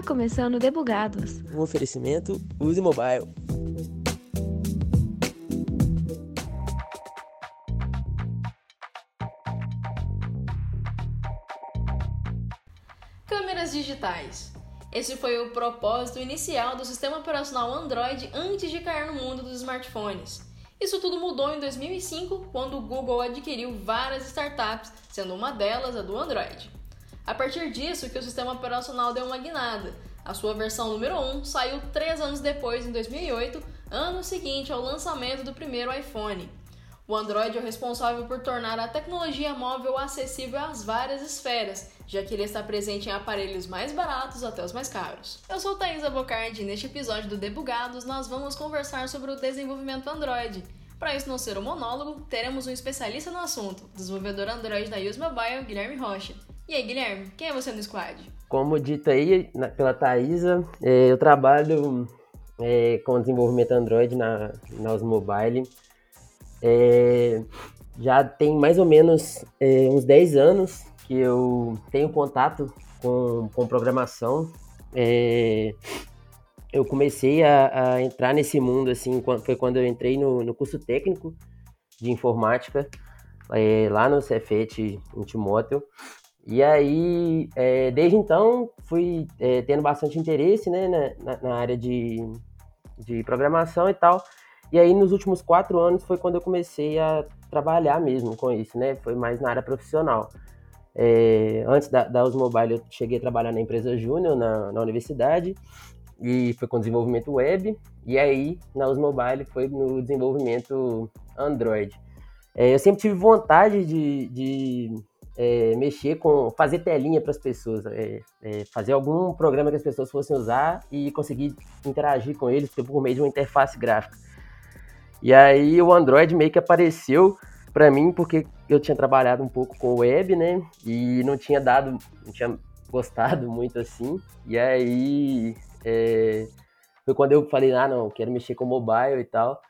Está começando Debugados. Um oferecimento Use Mobile. Câmeras digitais. Esse foi o propósito inicial do sistema operacional Android antes de cair no mundo dos smartphones. Isso tudo mudou em 2005, quando o Google adquiriu várias startups, sendo uma delas a do Android. A partir disso que o sistema operacional deu uma guinada. A sua versão número 1 saiu três anos depois, em 2008, ano seguinte ao lançamento do primeiro iPhone. O Android é o responsável por tornar a tecnologia móvel acessível às várias esferas, já que ele está presente em aparelhos mais baratos até os mais caros. Eu sou Thaisa Bocardi e neste episódio do Debugados nós vamos conversar sobre o desenvolvimento Android. Para isso não ser um monólogo, teremos um especialista no assunto, desenvolvedor Android da Use Mobile, Guilherme Rocha. E aí, Guilherme, quem é você no squad? Como dito aí na, pela Thaisa, é, eu trabalho é, com desenvolvimento Android na, na Use Mobile. É, já tem mais ou menos é, uns 10 anos que eu tenho contato com, com programação. É, eu comecei a, a, entrar nesse mundo, assim, foi quando eu entrei no, no curso técnico de informática, é, lá no Cefet, em Timóteo. E aí, é, desde então, fui é, tendo bastante interesse né, na, na área de, de programação e tal. E aí, nos últimos quatro anos, foi quando eu comecei a trabalhar mesmo com isso, né? Foi mais na área profissional. É, antes da, da Mobile, eu cheguei a trabalhar na empresa Júnior, na, na universidade, e foi com desenvolvimento web. E aí, na Mobile, foi no desenvolvimento Android. É, eu sempre tive vontade de, de é, mexer com, fazer telinha para as pessoas, é, é, fazer algum programa que as pessoas fossem usar e conseguir interagir com eles por meio de uma interface gráfica. E aí o Android meio que apareceu para mim porque eu tinha trabalhado um pouco com web, né? E não tinha dado, não tinha gostado muito assim. E aí é, foi quando eu falei, ah, não, quero mexer com mobile e tal.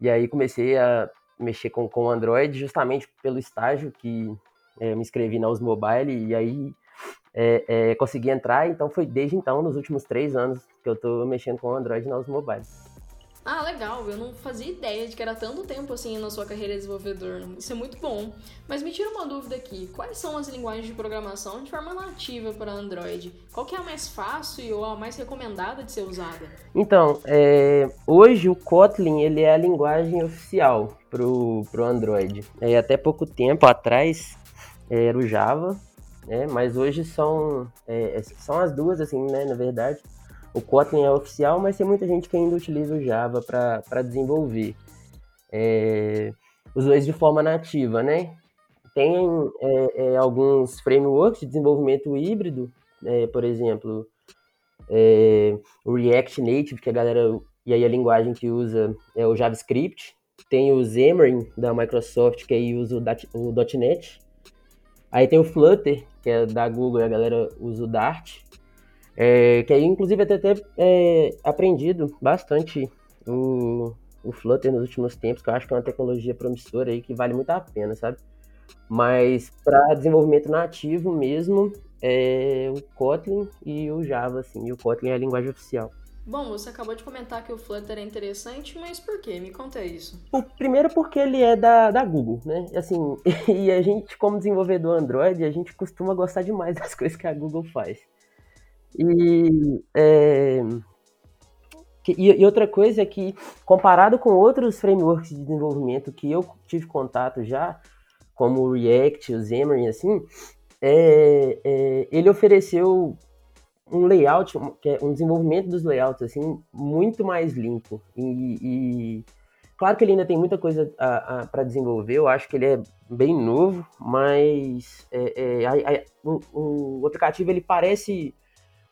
E aí comecei a mexer com, com Android justamente pelo estágio que é, me inscrevi na Mobile e aí é, é, consegui entrar. Então foi desde então, nos últimos três anos, que eu tô mexendo com Android na Mobile. Ah, legal. Eu não fazia ideia de que era tanto tempo assim na sua carreira de desenvolvedor. Isso é muito bom. Mas me tira uma dúvida aqui. Quais são as linguagens de programação de forma nativa para Android? Qual que é a mais fácil ou a mais recomendada de ser usada? Então, é, hoje o Kotlin ele é a linguagem oficial pro, pro Android. É, até pouco tempo atrás era o Java, né? Mas hoje são, é, são as duas, assim, né? Na verdade. O Kotlin é oficial, mas tem muita gente que ainda utiliza o Java para desenvolver. É, os dois de forma nativa, né? Tem é, é, alguns frameworks de desenvolvimento híbrido, é, por exemplo, é, o React Native, que a galera, e aí a linguagem que usa é o JavaScript. Tem o Xamarin, da Microsoft, que aí usa o .NET. Aí tem o Flutter, que é da Google, e a galera usa o Dart. É, que aí, inclusive, até ter é, aprendido bastante o, o Flutter nos últimos tempos, que eu acho que é uma tecnologia promissora aí que vale muito a pena, sabe? Mas para desenvolvimento nativo mesmo, é o Kotlin e o Java, assim, e o Kotlin é a linguagem oficial. Bom, você acabou de comentar que o Flutter é interessante, mas por quê? Me conta isso. Primeiro porque ele é da, da Google, né? Assim, e a gente, como desenvolvedor Android, a gente costuma gostar demais das coisas que a Google faz. E, é, e, e, outra coisa é que, comparado com outros frameworks de desenvolvimento que eu tive contato já, como o React, o Xamarin, assim, é, é, ele ofereceu um layout, um desenvolvimento dos layouts, assim, muito mais limpo. E, e claro que ele ainda tem muita coisa para desenvolver, eu acho que ele é bem novo, mas é, é, a, a, o, o aplicativo ele parece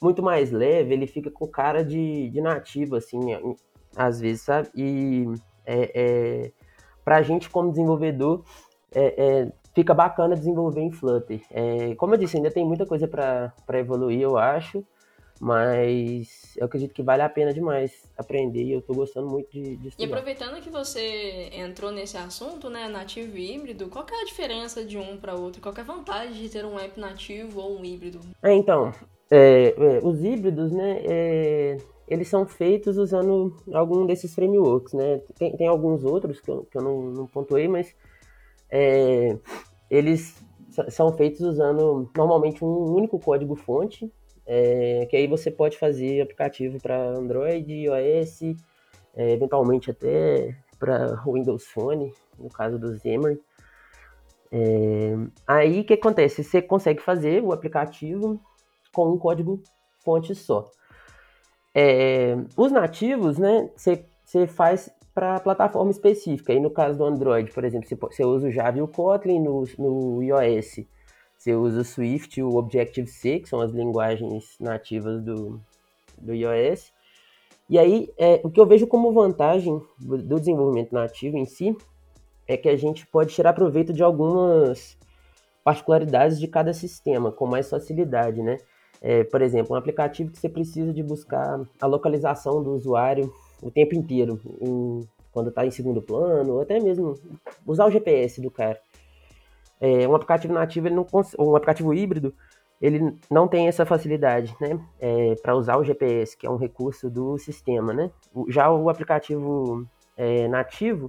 muito mais leve, ele fica com cara de, de nativo, assim, às vezes, sabe? E é, é, pra gente, como desenvolvedor, é, é, fica bacana desenvolver em Flutter. É, como eu disse, ainda tem muita coisa para evoluir, eu acho, Mas eu acredito que vale a pena demais aprender e eu estou gostando muito de, de estudar. E aproveitando que você entrou nesse assunto, né, nativo e híbrido, qual é a diferença de um para outro? Qual é a vantagem de ter um app nativo ou um híbrido? É, então, é, é, os híbridos, né, é, eles são feitos usando algum desses frameworks, né? Tem, tem alguns outros que eu, que eu não, não pontuei, mas é, eles são feitos usando normalmente um único código fonte, é, que aí você pode fazer aplicativo para Android, iOS, é, eventualmente até para Windows Phone, no caso do Xamarin. É, aí o que acontece? Você consegue fazer o aplicativo com um código fonte só. É, os nativos, né, você faz para plataforma específica. E no caso do Android, por exemplo, você usa o Java e o Kotlin no, no iOS. Você usa o Swift e o Objective-C, que são as linguagens nativas do, do iOS. E aí, é, o que eu vejo como vantagem do desenvolvimento nativo em si é que a gente pode tirar proveito de algumas particularidades de cada sistema com mais facilidade, né? É, por exemplo, um aplicativo que você precisa de buscar a localização do usuário o tempo inteiro, em, quando está em segundo plano, ou até mesmo usar o GPS do cara. É, um aplicativo nativo, ele não um aplicativo híbrido, ele não tem essa facilidade, né, é, para usar o GPS, que é um recurso do sistema, né. Já o aplicativo é, nativo,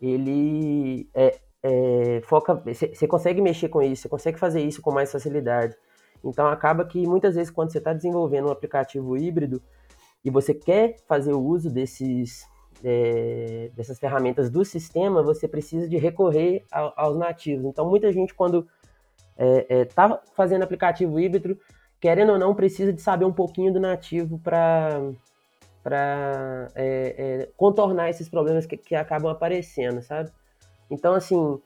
ele é, é, foca, você consegue mexer com isso, você consegue fazer isso com mais facilidade. Então acaba que muitas vezes quando você está desenvolvendo um aplicativo híbrido e você quer fazer o uso desses é, dessas ferramentas do sistema, você precisa de recorrer ao, aos nativos. Então, muita gente, quando está é, é, tá fazendo aplicativo híbrido, querendo ou não, precisa de saber um pouquinho do nativo para para é, é, contornar esses problemas que, que, acabam aparecendo, sabe? Então, assim,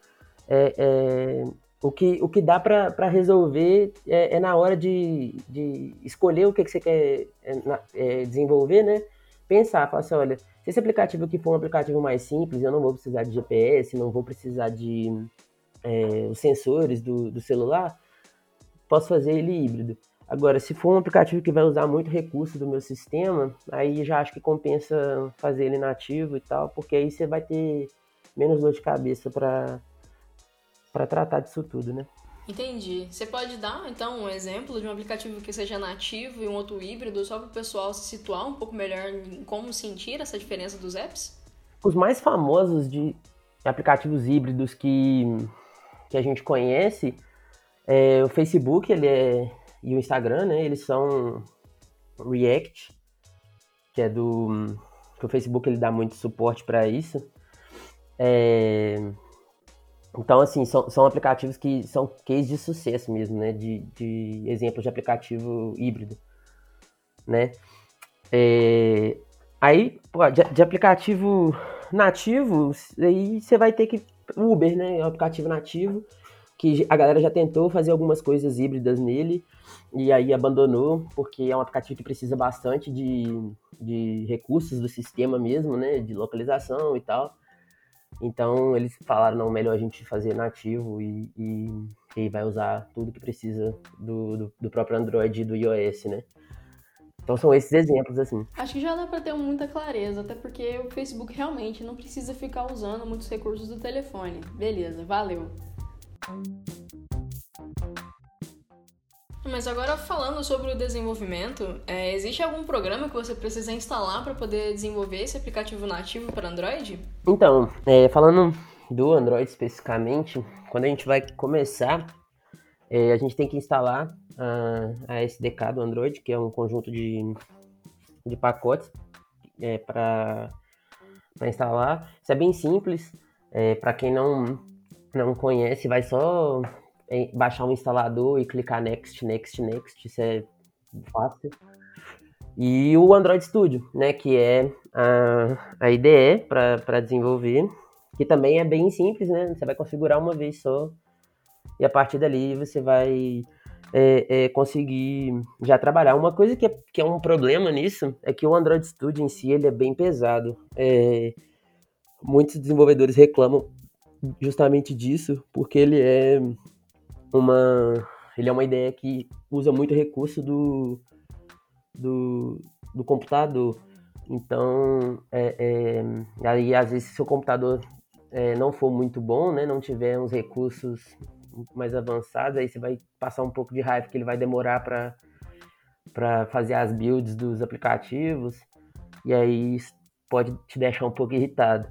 é, é o, que, o que dá para resolver é, é, na hora de, de escolher o que, que você quer desenvolver, né? Pensar, falar assim, olha, se esse aplicativo aqui for um aplicativo mais simples, eu não vou precisar de GPS, não vou precisar de é, os sensores do, do celular, posso fazer ele híbrido. Agora, se for um aplicativo que vai usar muito recurso do meu sistema, aí já acho que compensa fazer ele nativo e tal, porque aí você vai ter menos dor de cabeça para tratar disso tudo, né? Entendi. Você pode dar, então, um exemplo de um aplicativo que seja nativo e um outro híbrido, só para o pessoal se situar um pouco melhor em como sentir essa diferença dos apps? Os mais famosos de aplicativos híbridos que, que a gente conhece, é o Facebook ele é, e o Instagram, né? Eles são React, que é do... que o Facebook ele dá muito suporte para isso. É, então, assim, são, são aplicativos que são cases de sucesso mesmo, né? De, de exemplos de aplicativo híbrido, né? É, aí, pô, de, de, aplicativo nativo, aí você vai ter que... Uber, né? É um aplicativo nativo que a galera já tentou fazer algumas coisas híbridas nele e aí abandonou, porque é um aplicativo que precisa bastante de, de recursos do sistema mesmo, né? De localização e tal. Então eles falaram, não, melhor a gente fazer nativo e, e, e vai usar tudo que precisa do, do, do, próprio Android e do iOS, né? Então são esses exemplos, assim. Acho que já dá para ter muita clareza, até porque o Facebook realmente não precisa ficar usando muitos recursos do telefone. Beleza, valeu. Mas agora falando sobre o desenvolvimento, é, existe algum programa que você precisa instalar para poder desenvolver esse aplicativo nativo para Android? Então, é, falando do Android especificamente, quando a gente vai começar, é, a gente tem que instalar a, a, SDK do Android, que é um conjunto de, de pacotes é, para instalar. Isso é bem simples, é, para quem não, não conhece, vai só baixar um instalador e clicar next, next, next, isso é fácil. E o Android Studio, né, que é a, a IDE para desenvolver, que também é bem simples, né? Você vai configurar uma vez só e a partir dali você vai é, é, conseguir já trabalhar. Uma coisa que é, que é um problema nisso é que o Android Studio em si ele é bem pesado. É, muitos desenvolvedores reclamam justamente disso, porque ele é uma ele é uma ideia que usa muito recurso do do, do computador. Então, é, é, aí às vezes se o seu computador é, não for muito bom, né, não tiver uns recursos mais avançados, aí você vai passar um pouco de raiva, porque ele vai demorar para fazer as builds dos aplicativos, e aí pode te deixar um pouco irritado.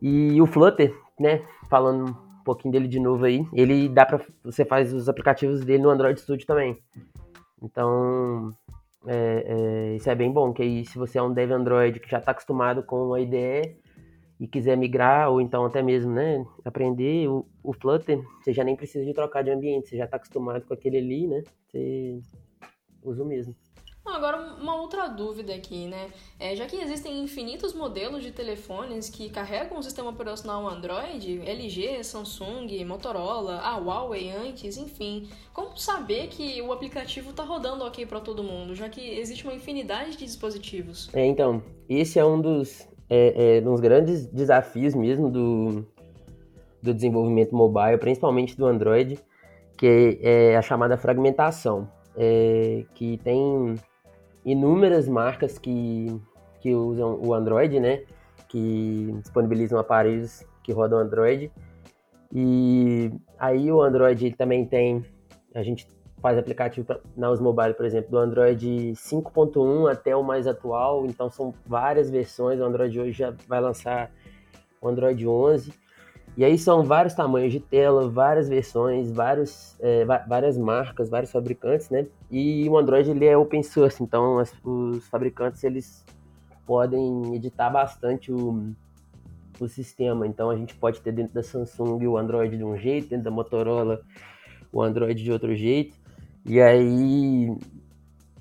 E o Flutter, né, falando pouquinho dele de novo aí, ele dá para você faz os aplicativos dele no Android Studio também. Então, é, é, isso é bem bom, que aí se você é um dev Android que já está acostumado com a IDE, e quiser migrar, ou então até mesmo né, aprender o, o Flutter, você já nem precisa de trocar de ambiente, você já está acostumado com aquele ali, né? Você usa o mesmo. Agora, uma outra dúvida aqui, né? É, já que existem infinitos modelos de telefones que carregam o sistema operacional Android, LG, Samsung, Motorola, a Huawei antes, enfim, como saber que o aplicativo está rodando ok para todo mundo, já que existe uma infinidade de dispositivos? É, então, esse é um dos é, é, dos grandes desafios mesmo do, do desenvolvimento mobile, principalmente do Android, que é a chamada fragmentação, é, que tem inúmeras marcas que, que usam o Android, né, que disponibilizam aparelhos que rodam Android, e aí o Android também tem, a gente faz aplicativo na Us Mobile, por exemplo, do Android 5.1 até o mais atual, então são várias versões, o Android hoje já vai lançar o Android 11, e aí são vários tamanhos de tela, várias versões, vários, é, várias marcas, vários fabricantes, né? E o Android ele é open source, então as, os fabricantes eles podem editar bastante o, o sistema. Então a gente pode ter dentro da Samsung o Android de um jeito, dentro da Motorola o Android de outro jeito. E aí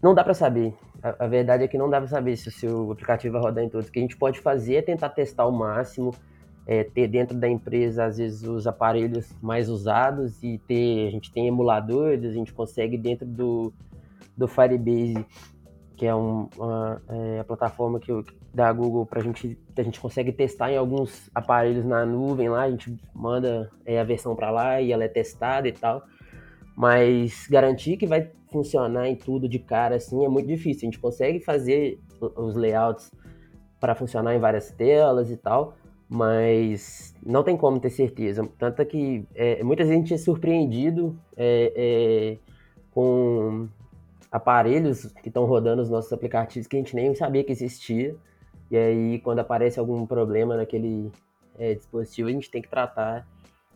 não dá para saber. A, a, verdade é que não dá para saber se o seu aplicativo vai rodar em todos. O que a gente pode fazer é tentar testar ao máximo, é, ter dentro da empresa às vezes os aparelhos mais usados e ter a gente tem emuladores, a gente consegue dentro do, do Firebase que é um, uma é, a plataforma que eu, da Google para a gente a gente consegue testar em alguns aparelhos na nuvem lá a gente manda é, a versão para lá e ela é testada e tal mas garantir que vai funcionar em tudo de cara assim é muito difícil. A gente consegue fazer os layouts para funcionar em várias telas e tal, mas não tem como ter certeza. Tanto é que é, muita gente é surpreendido é, é, com aparelhos que estão rodando os nossos aplicativos que a gente nem sabia que existia. E aí, quando aparece algum problema naquele é, dispositivo, a gente tem que tratar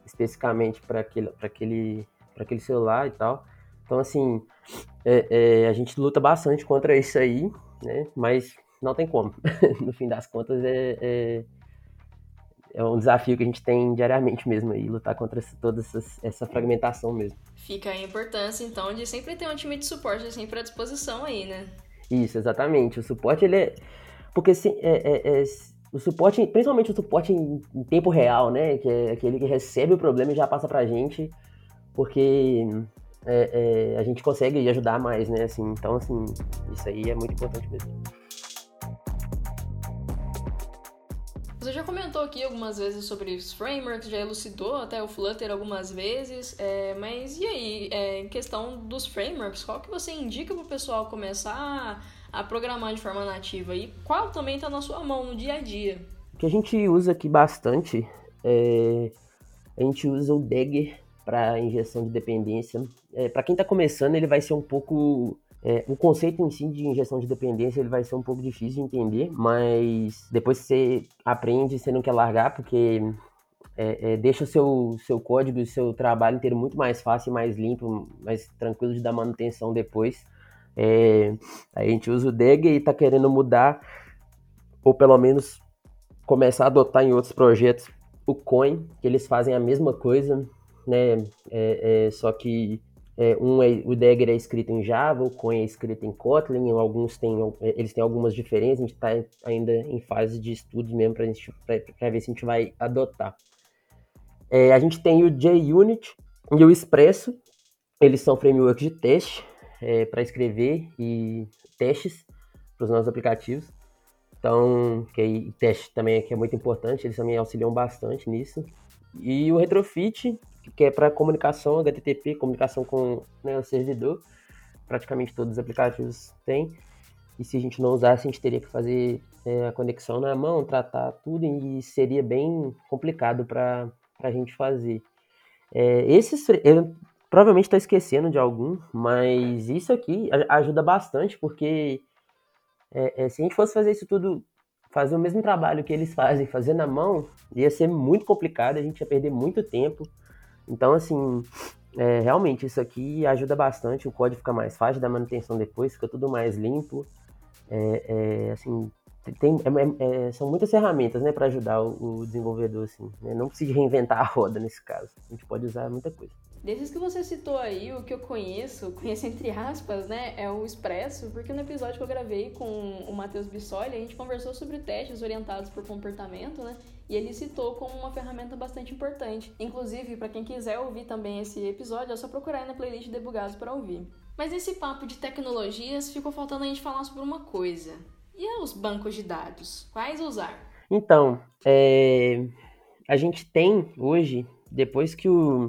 especificamente para aquele, aquele aquele celular e tal. Então, assim, é, a gente luta bastante contra isso aí, né? Mas não tem como. no fim das contas, é, é, é, um desafio que a gente tem diariamente mesmo aí, lutar contra essa, toda essa, essa, fragmentação mesmo. Fica a importância, então, de sempre ter um time de suporte sempre à disposição aí, né? Isso, exatamente. O suporte, ele é... Porque, assim, é, é o suporte, principalmente o suporte em, em tempo real, né? Que é aquele que recebe o problema e já passa pra gente porque é, é, a gente consegue ajudar mais, né? Assim, então, assim, isso aí é muito importante mesmo. Você já comentou aqui algumas vezes sobre os frameworks, já elucidou até o Flutter algumas vezes, é, mas e aí, é, em questão dos frameworks, qual que você indica para o pessoal começar a, programar de forma nativa e qual também está na sua mão no dia a dia? O que a gente usa aqui bastante, é, a gente usa o Dagger para injeção de dependência. É, para quem está começando, ele vai ser um pouco é, o conceito em si de injeção de dependência ele vai ser um pouco difícil de entender, mas depois que você aprende, você não quer largar, porque é, é, deixa o seu, seu código e o seu trabalho inteiro muito mais fácil, mais limpo, mais tranquilo de dar manutenção depois. É, a gente usa o Dagger e está querendo mudar, ou pelo menos começar a adotar em outros projetos, o Coin, que eles fazem a mesma coisa, né? É, é, só que é, um é, o Dagger é escrito em Java, o Coin é escrito em Kotlin, alguns têm, eles têm algumas diferenças, a gente está ainda em fase de estudos mesmo para ver se a gente vai adotar. É, a gente tem o JUnit e o Expresso, eles são frameworks de teste é, para escrever e testes para os nossos aplicativos. Então, que aí, teste também é, que é muito importante, eles também auxiliam bastante nisso. E o Retrofit, que é para comunicação HTTP, comunicação com né, o servidor. Praticamente todos os aplicativos têm. e se a gente não usasse, a gente teria que fazer é, a conexão na mão, tratar tudo, e seria bem complicado para a gente fazer. É, esses, eu provavelmente estou esquecendo de algum, mas isso aqui ajuda bastante, porque é, é, se a gente fosse fazer isso tudo, fazer o mesmo trabalho que eles fazem, fazer na mão, ia ser muito complicado, a gente ia perder muito tempo. Então, assim, é, realmente isso aqui ajuda bastante, o código fica mais fácil da manutenção depois, fica tudo mais limpo. É, é, assim, tem, é, é, são muitas ferramentas né, para ajudar o, o, desenvolvedor. Assim, né? Não precisa reinventar a roda nesse caso. A gente pode usar muita coisa. Desses que você citou aí, o que eu conheço, conheço entre aspas, né, é o Expresso, porque no episódio que eu gravei com o Matheus Bissoli, a gente conversou sobre testes orientados por comportamento, né, e ele citou como uma ferramenta bastante importante. Inclusive, para quem quiser ouvir também esse episódio, é só procurar aí na playlist Debugados para ouvir. Mas nesse papo de tecnologias, ficou faltando a gente falar sobre uma coisa. E os bancos de dados? Quais usar? Então, é... a gente tem hoje, depois que o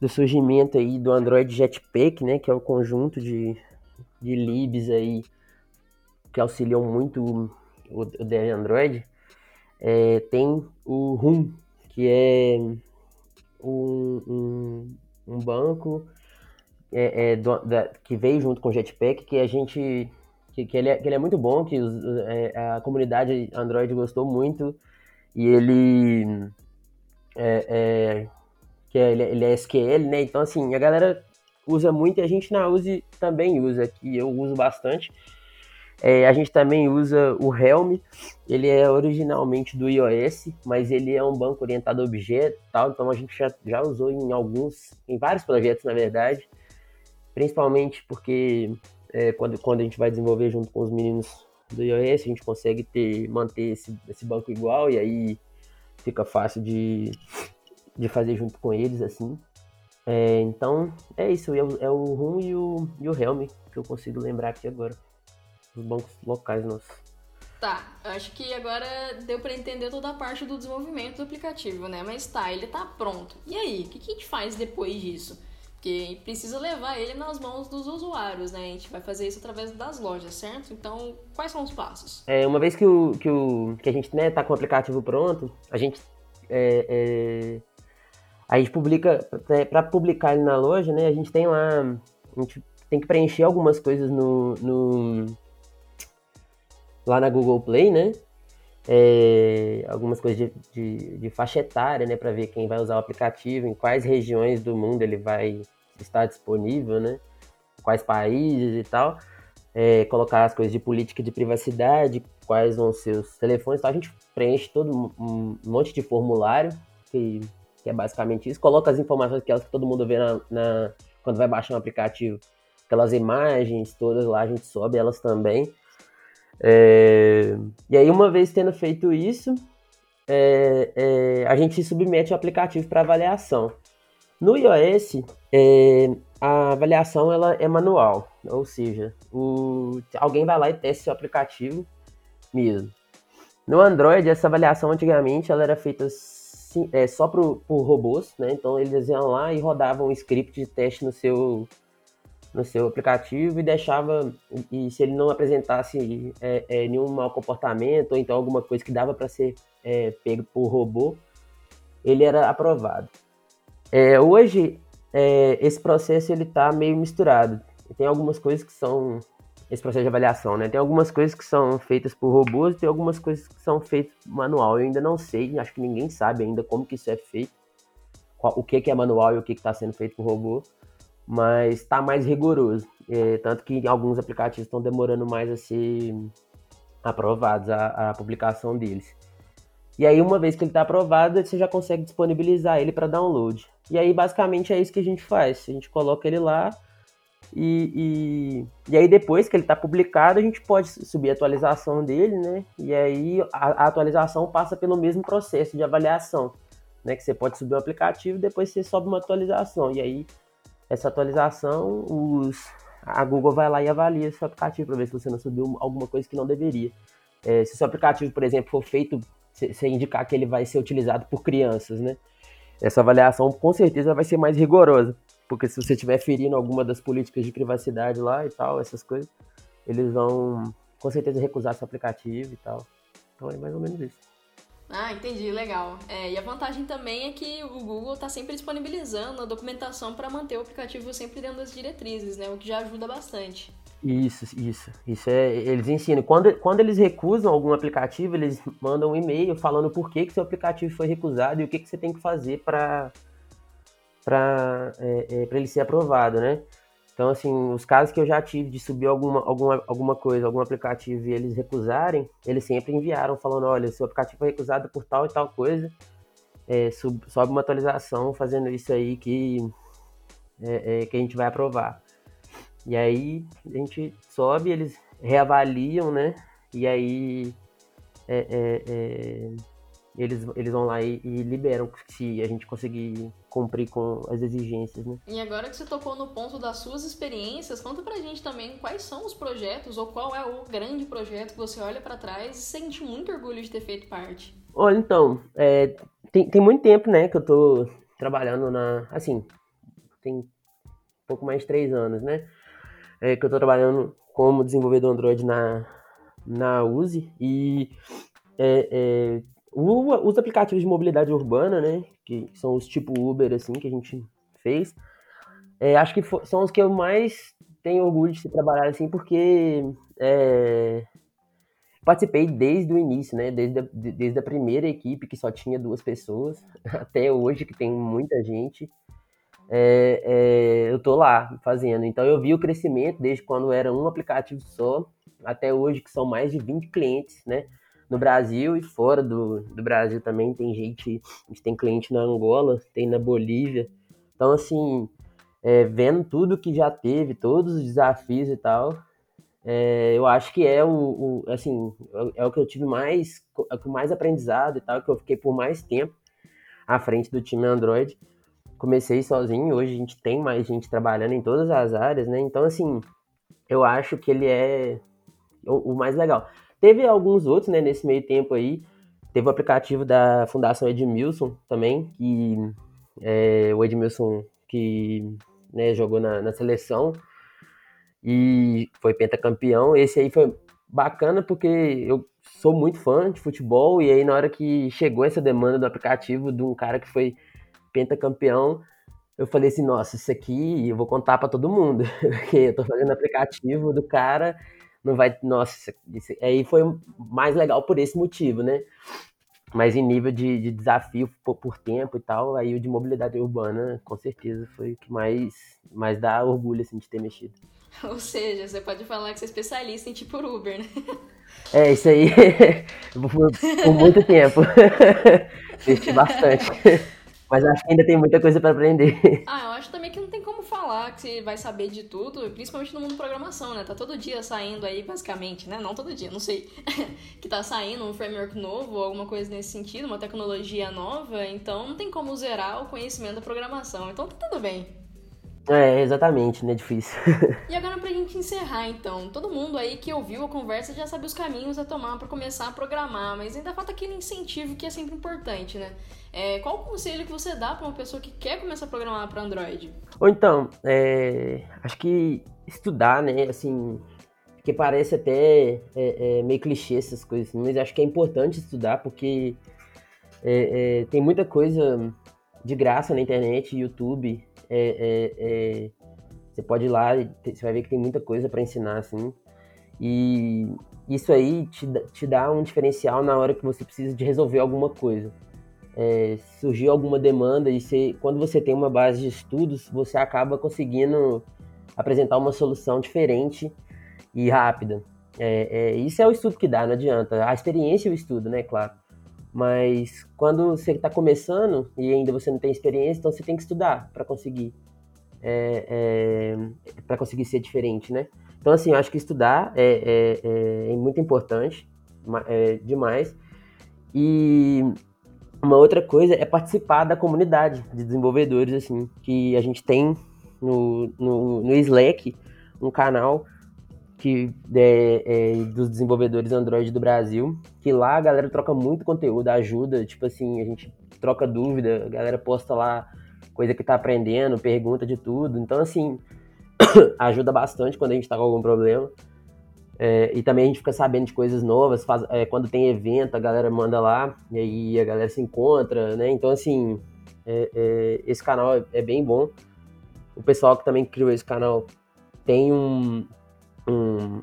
do surgimento aí do Android Jetpack, né, que é o conjunto de, de libs aí que auxiliam muito o, o Dev Android, é, tem o RUM, que é um, um, um banco é, é, do, da, que veio junto com o Jetpack, que a gente que, que, ele, é, que ele é muito bom, que os, é, a comunidade Android gostou muito e ele é, é que é, ele, ele é SQL, né? Então, assim, a galera usa muito e a gente na Use também usa, que eu uso bastante. É, a gente também usa o Helm, ele é originalmente do iOS, mas ele é um banco orientado a objeto tal, então a gente já, já usou em alguns, em vários projetos, na verdade, principalmente porque é, quando, quando a gente vai desenvolver junto com os meninos do iOS, a gente consegue ter, manter esse, esse banco igual e aí fica fácil de, de fazer junto com eles, assim. É, então, é isso, é o, é o RUM e o, e o Helm que eu consigo lembrar aqui agora. Os bancos locais nossos. Tá, acho que agora deu para entender toda a parte do desenvolvimento do aplicativo, né? Mas tá, ele tá pronto. E aí, o que, que a gente faz depois disso? Porque precisa levar ele nas mãos dos usuários, né? A gente vai fazer isso através das lojas, certo? Então, quais são os passos? É, uma vez que, o, que, o, que a gente né, tá com o aplicativo pronto, a gente é, é a gente publica, para publicar ele na loja, né, a gente tem lá, a gente tem que preencher algumas coisas no, no lá na Google Play, né, é, algumas coisas de, de, de, faixa etária, né, para ver quem vai usar o aplicativo, em quais regiões do mundo ele vai estar disponível, né, quais países e tal, é, colocar as coisas de política de privacidade, quais vão ser os telefones, então a gente preenche todo um monte de formulário que que é basicamente isso. Coloca as informações que, que todo mundo vê na, na, quando vai baixar um aplicativo. Aquelas imagens todas lá, a gente sobe elas também. É, e aí, uma vez tendo feito isso, é, é, a gente submete o aplicativo para avaliação. No iOS, é, a avaliação ela é manual, ou seja, o, alguém vai lá e testa o aplicativo mesmo. No Android, essa avaliação antigamente ela era feita é, só por, por robôs, né? Então eles iam lá e rodavam um script de teste no seu, no seu aplicativo e deixava, e se ele não apresentasse é, é, nenhum mau comportamento ou então alguma coisa que dava para ser é, pego por robô, ele era aprovado. É, hoje é, esse processo ele está meio misturado. Tem algumas coisas que são esse processo de avaliação, né? Tem algumas coisas que são feitas por robôs e tem algumas coisas que são feitas manual. Eu ainda não sei, acho que ninguém sabe ainda como que isso é feito, qual, o que, que é manual e o que está sendo feito por robô, mas está mais rigoroso. É, tanto que alguns aplicativos estão demorando mais a ser aprovados, a, a publicação deles. E aí, uma vez que ele está aprovado, você já consegue disponibilizar ele para download. E aí, basicamente, é isso que a gente faz. A gente coloca ele lá, e, e, e, aí depois que ele está publicado, a gente pode subir a atualização dele, né? E aí a, a, atualização passa pelo mesmo processo de avaliação, né? Que você pode subir o aplicativo, depois você sobe uma atualização. E aí essa atualização, os, a Google vai lá e avalia seu aplicativo para ver se você não subiu alguma coisa que não deveria. É, se o seu aplicativo, por exemplo, for feito, você indicar que ele vai ser utilizado por crianças, né? Essa avaliação com certeza vai ser mais rigorosa porque se você estiver ferindo alguma das políticas de privacidade lá e tal, essas coisas, eles vão com certeza recusar seu aplicativo e tal. Então é mais ou menos isso. Ah, entendi, legal. É, e a vantagem também é que o Google está sempre disponibilizando a documentação para manter o aplicativo sempre dentro das diretrizes, né? O que já ajuda bastante. Isso, isso. Isso é. Eles ensinam. Quando, quando eles recusam algum aplicativo, eles mandam um e-mail falando por que, que seu aplicativo foi recusado e o que, que você tem que fazer para para é, é, ele ser aprovado, né? Então, assim, os casos que eu já tive de subir alguma, alguma, alguma coisa, algum aplicativo e eles recusarem, eles sempre enviaram falando, olha, seu aplicativo foi recusado por tal e tal coisa, é, sub, sobe uma atualização fazendo isso aí que, é, é, que a gente vai aprovar. E aí a gente sobe, eles reavaliam, né? E aí é, é, é eles, eles vão lá e, e, liberam se a gente conseguir cumprir com as exigências, né? E agora que você tocou no ponto das suas experiências, conta pra gente também quais são os projetos ou qual é o grande projeto que você olha para trás e sente muito orgulho de ter feito parte. Olha, então, é, tem, tem muito tempo, né, que eu tô trabalhando na, assim, tem um pouco mais de três anos, né, é, que eu tô trabalhando como desenvolvedor Android na, na USE e é, é os aplicativos de mobilidade urbana, né? Que são os tipo Uber, assim, que a gente fez. É, acho que são os que eu mais tenho orgulho de trabalhar, assim, porque é, participei desde o início, né? Desde a, desde a primeira equipe, que só tinha duas pessoas, até hoje, que tem muita gente. É, é, eu tô lá fazendo. Então eu vi o crescimento desde quando era um aplicativo só, até hoje, que são mais de 20 clientes, né? No Brasil e fora do, do Brasil também. Tem gente, a gente tem cliente na Angola, tem na Bolívia. Então, assim, é, vendo tudo que já teve, todos os desafios e tal, é, eu acho que é o, o, assim, é o que eu tive mais, é mais aprendizado e tal, que eu fiquei por mais tempo à frente do time Android. Comecei sozinho, hoje a gente tem mais gente trabalhando em todas as áreas, né? Então, assim, eu acho que ele é o, o mais legal. Teve alguns outros, né, nesse meio tempo aí. Teve o aplicativo da Fundação Edmilson também, que é, o Edmilson que né, jogou na, na seleção e foi pentacampeão. Esse aí foi bacana porque eu sou muito fã de futebol e aí na hora que chegou essa demanda do aplicativo de um cara que foi pentacampeão, eu falei assim, nossa, isso aqui eu vou contar para todo mundo, porque eu tô fazendo aplicativo do cara não vai. Nossa, isso, aí foi mais legal por esse motivo, né? Mas em nível de, de desafio por, por, tempo e tal, aí o de mobilidade urbana, com certeza, foi o que mais, mais dá orgulho assim, de ter mexido. Ou seja, você pode falar que você é especialista em tipo Uber, né? É, isso aí, por, por muito tempo. Mexi bastante. Mas acho que ainda tem muita coisa para aprender. Ah, eu acho também que não tem falar que você vai saber de tudo, principalmente no mundo de programação, né? Tá todo dia saindo aí, basicamente, né? Não todo dia, não sei. que tá saindo um framework novo, alguma coisa nesse sentido, uma tecnologia nova, então não tem como zerar o conhecimento da programação. Então tá tudo bem. É, exatamente, né? Difícil. e agora pra gente encerrar, então. Todo mundo aí que ouviu a conversa já sabe os caminhos a tomar para começar a programar, mas ainda falta aquele incentivo que é sempre importante, né? É, qual o conselho que você dá para uma pessoa que quer começar a programar para Android? Ou então, é, acho que estudar, né? Assim, que parece até é, é, meio clichê essas coisas, assim, mas acho que é importante estudar porque é, é, tem muita coisa de graça na internet, YouTube. É, você pode ir lá, você vai ver que tem muita coisa para ensinar, assim. E isso aí te, te dá um diferencial na hora que você precisa de resolver alguma coisa é, surgiu alguma demanda e você, quando você tem uma base de estudos, você acaba conseguindo apresentar uma solução diferente e rápida. É, é, isso é o estudo que dá, não adianta. A experiência e o estudo, né, claro. Mas quando você está começando e ainda você não tem experiência, então você tem que estudar para conseguir, é, é para conseguir ser diferente, né? Então assim, eu acho que estudar é, é, é muito importante, é demais. E uma outra coisa é participar da comunidade de desenvolvedores, assim, que a gente tem no, no, no Slack, um canal que é, é, dos desenvolvedores Android do Brasil, que lá a galera troca muito conteúdo, ajuda, tipo assim, a gente troca dúvida, a galera posta lá coisa que tá aprendendo, pergunta de tudo. Então, assim, ajuda bastante quando a gente tá com algum problema. É, e também a gente fica sabendo de coisas novas, faz, é, quando tem evento, a galera manda lá, e aí a galera se encontra, né? Então, assim, é, é esse canal é, é, bem bom. O pessoal que também criou esse canal tem um, um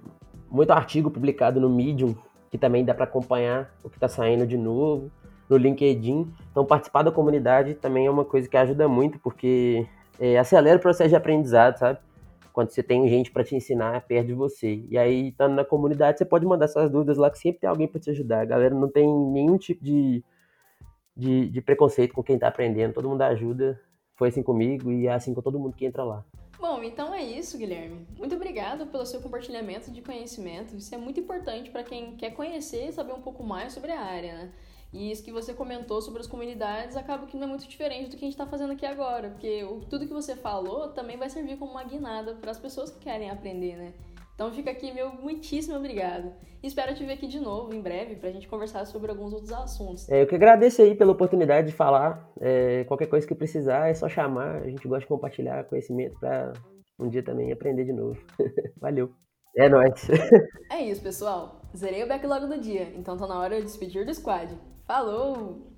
muito artigo publicado no Medium, que também dá para acompanhar o que está saindo de novo, no LinkedIn. Então, participar da comunidade também é uma coisa que ajuda muito, porque é, acelera o processo de aprendizado, sabe? quando você tem gente para te ensinar perto de você. E aí, estando na comunidade, você pode mandar suas dúvidas lá, que sempre tem alguém para te ajudar. A galera não tem nenhum tipo de, de, de preconceito com quem está aprendendo, todo mundo ajuda. Foi assim comigo e é assim com todo mundo que entra lá. Bom, então é isso, Guilherme. Muito obrigado pelo seu compartilhamento de conhecimento. Isso é muito importante para quem quer conhecer e saber um pouco mais sobre a área, né? E isso que você comentou sobre as comunidades acaba que não é muito diferente do que a gente está fazendo aqui agora, porque tudo que você falou também vai servir como uma guinada para as pessoas que querem aprender, né? Então fica aqui meu muitíssimo obrigado. Espero te ver aqui de novo em breve para a gente conversar sobre alguns outros assuntos. É, eu que agradeço aí pela oportunidade de falar. É, qualquer coisa que precisar é só chamar. A gente gosta de compartilhar conhecimento para um dia também aprender de novo. Valeu. É nóis. é isso, pessoal. Zerei o backlog do dia, então tá na hora de despedir do squad. Falou!